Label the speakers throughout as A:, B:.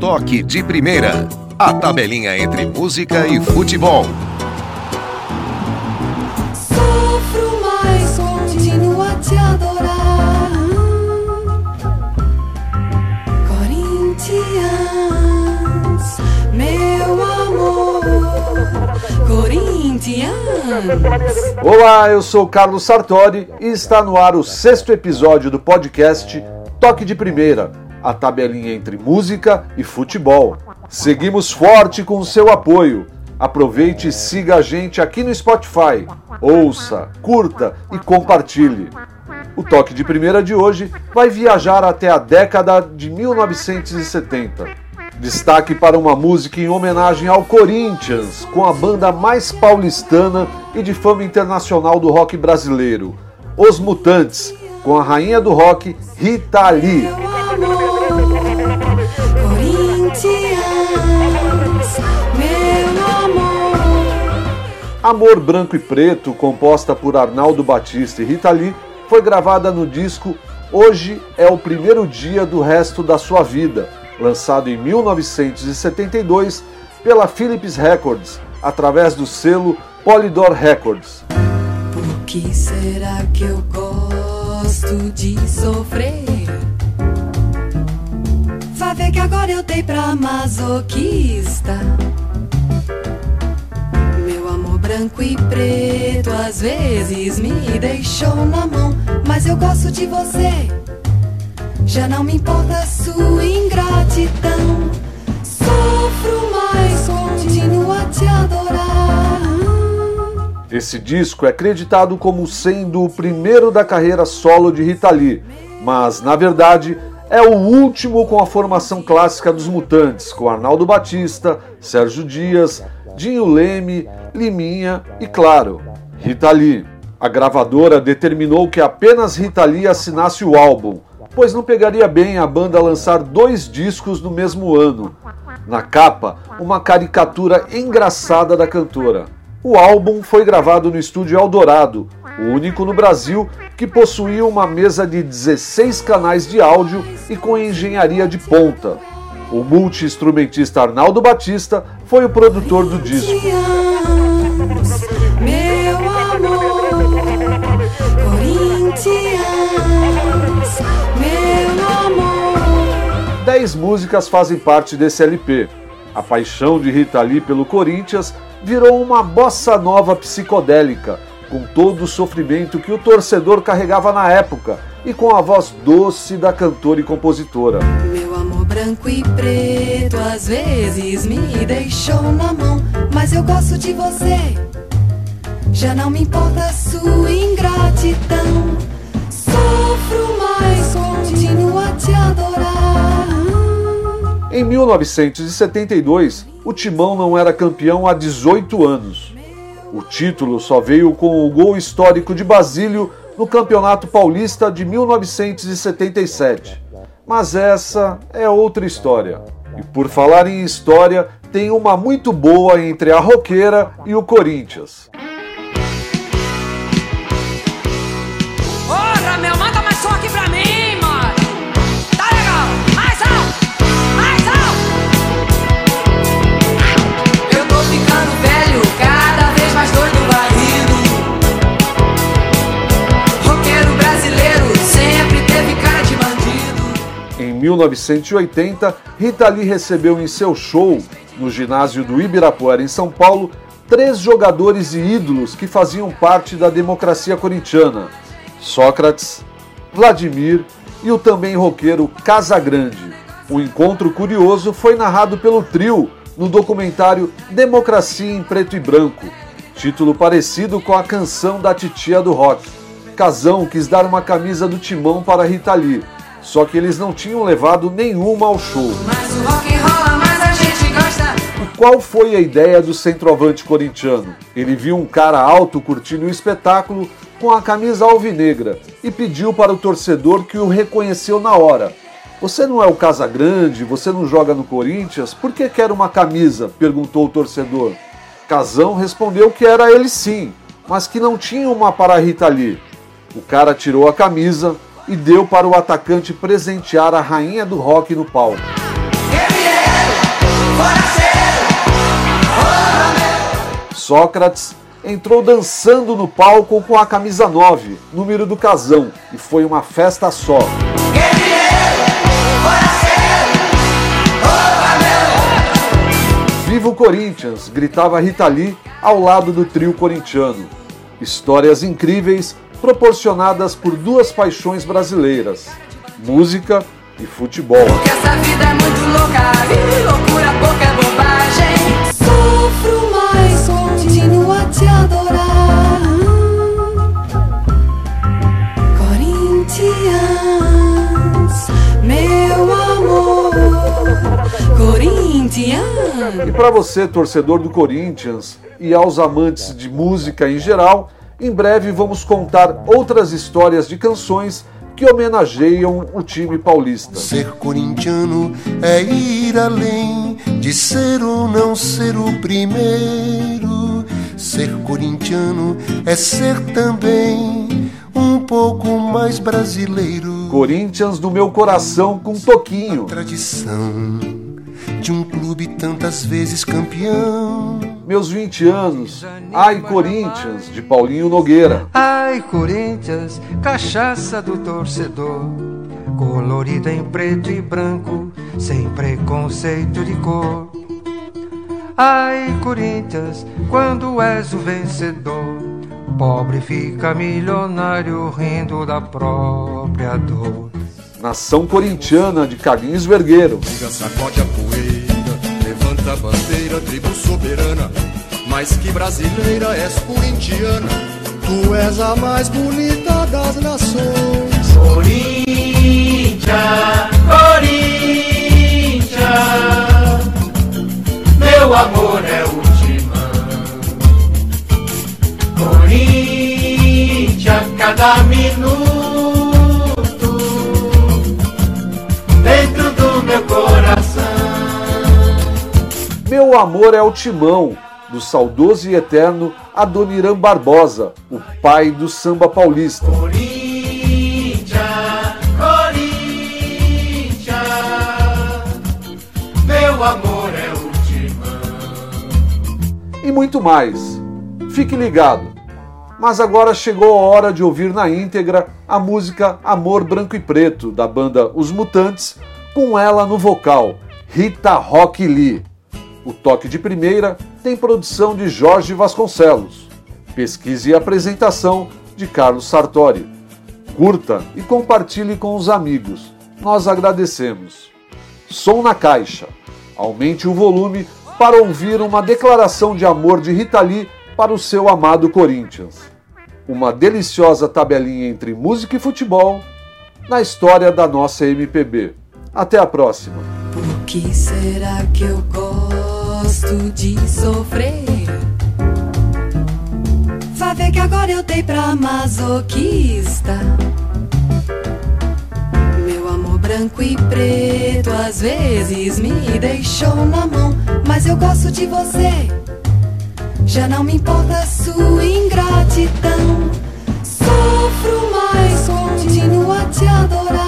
A: Toque de Primeira. A tabelinha entre música e futebol.
B: Sofro, mas continuo a te adorar. Corinthians, meu amor. Corinthians.
C: Olá, eu sou Carlos Sartori e está no ar o sexto episódio do podcast Toque de Primeira, a tabelinha entre música e futebol. Seguimos forte com o seu apoio. Aproveite e siga a gente aqui no Spotify. Ouça, curta e compartilhe. O Toque de Primeira de hoje vai viajar até a década de 1970. Destaque para uma música em homenagem ao Corinthians, com a banda mais paulistana e de fama internacional do rock brasileiro, Os Mutantes, com a rainha do rock, Rita Lee.
B: Amor
C: Branco e Preto, composta por Arnaldo Batista e Rita Lee, foi gravada no disco Hoje é o Primeiro Dia do Resto da Sua Vida, lançado em 1972 pela Philips Records, através do selo Polydor Records.
B: Por que será que eu gosto de sofrer? Vai ver que agora eu dei pra masoquista. Branco e preto às vezes me deixou na mão, mas eu gosto de você. Já não me importa a sua ingratidão. Sofro, mas continuo a te adorar.
C: Esse disco é acreditado como sendo o primeiro da carreira solo de Rita Lee, mas na verdade é o último com a formação clássica dos Mutantes, com Arnaldo Batista, Sérgio Dias, Dinho Leme, Liminha e, claro, Rita Lee. A gravadora determinou que apenas Rita Lee assinasse o álbum, pois não pegaria bem a banda lançar dois discos no mesmo ano. Na capa, uma caricatura engraçada da cantora. O álbum foi gravado no estúdio Eldorado, o único no Brasil que possuía uma mesa de 16 canais de áudio e com engenharia de ponta. O multi-instrumentista Arnaldo Batista foi o produtor do disco. Dez músicas fazem parte desse LP. A paixão de Rita Lee pelo Corinthians virou uma bossa nova psicodélica, com todo o sofrimento que o torcedor carregava na época e com a voz doce da cantora e compositora.
B: Meu branco e preto às vezes me deixou na mão, mas eu gosto de você. Já não me importa a sua ingratidão. Sofro, mas continuo a te adorar.
C: Em 1972, o Timão não era campeão há 18 anos. O título só veio com o gol histórico de Basílio no Campeonato Paulista de 1977. Mas essa é outra história. E por falar em história, tem uma muito boa entre a Roqueira e o Corinthians. 1980, Rita Lee recebeu em seu show, no ginásio do Ibirapuera, em São Paulo, três jogadores e ídolos que faziam parte da democracia corintiana: Sócrates, Vladimir e o também roqueiro Casagrande. O encontro curioso foi narrado pelo trio no documentário Democracia em Preto e Branco, título parecido com a canção da titia do rock. Casão quis dar uma camisa do timão para Rita Lee, só que eles não tinham levado nenhuma ao show. E qual foi a ideia do centroavante corintiano? Ele viu um cara alto curtindo o espetáculo com a camisa alvinegra e pediu para o torcedor que o reconheceu na hora. Você não é o Casagrande, você não joga no Corinthians, por que quer uma camisa? perguntou o torcedor. Casão respondeu que era ele sim, mas que não tinha uma para a Rita Lee. O cara tirou a camisa e deu para o atacante presentear a rainha do rock no palco. Sócrates entrou dançando no palco com a camisa 9, número do casão, e foi uma festa só. Viva o Corinthians! gritava Rita Lee ao lado do trio corintiano. Histórias incríveis proporcionadas por duas paixões brasileiras: música e futebol.
D: Porque essa vida é muito louca, e loucura pouca é bobagem.
B: Sofro, mas continuo a te adorar. Corinthians, meu amor. Corinthians.
C: E para você, torcedor do Corinthians, e aos amantes de música em geral, em breve vamos contar outras histórias de canções que homenageiam o time paulista.
E: Ser corintiano é ir além de ser ou não ser o primeiro. Ser corintiano é ser também um pouco mais brasileiro.
C: Corinthians no meu coração com Toquinho.
E: Tradição de um clube tantas vezes campeão.
C: Meus 20 anos, Ai Corinthians, de Paulinho Nogueira.
F: Ai, Corinthians, cachaça do torcedor, colorida em preto e branco, sem preconceito de cor. Ai, Corinthians, quando és o vencedor, pobre fica milionário rindo da própria dor.
C: Nação Corintiana de Carlinhos Vergueiro.
G: Liga, sacode a bandeira, tribo soberana. Mas que brasileira és corintiana, tu és a mais bonita das nações.
H: Corinthians, Corinthians, meu amor é o timão. Corinthians, cada minuto Meu
C: amor é o timão, do saudoso e eterno Adoniran Barbosa, o pai do samba paulista.
H: Meu amor é o timão.
C: E muito mais. Fique ligado. Mas agora chegou a hora de ouvir na íntegra a música Amor Branco e Preto, da banda Os Mutantes, com ela no vocal, Rita Rock Lee. O toque de primeira tem produção de Jorge Vasconcelos. Pesquisa e apresentação de Carlos Sartori. Curta e compartilhe com os amigos. Nós agradecemos. Som na caixa. Aumente o volume para ouvir uma declaração de amor de Rita Lee para o seu amado Corinthians. Uma deliciosa tabelinha entre música e futebol na história da nossa MPB. Até a próxima.
B: Por que será que eu gosto de sofrer? Vai ver que agora eu dei pra masoquista. Meu amor branco e preto às vezes me deixou na mão, mas eu gosto de você. Já não me importa sua ingratidão. Sofro, mas continuo a te adorar.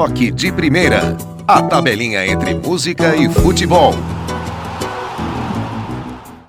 A: Toque de primeira. A tabelinha entre música e futebol.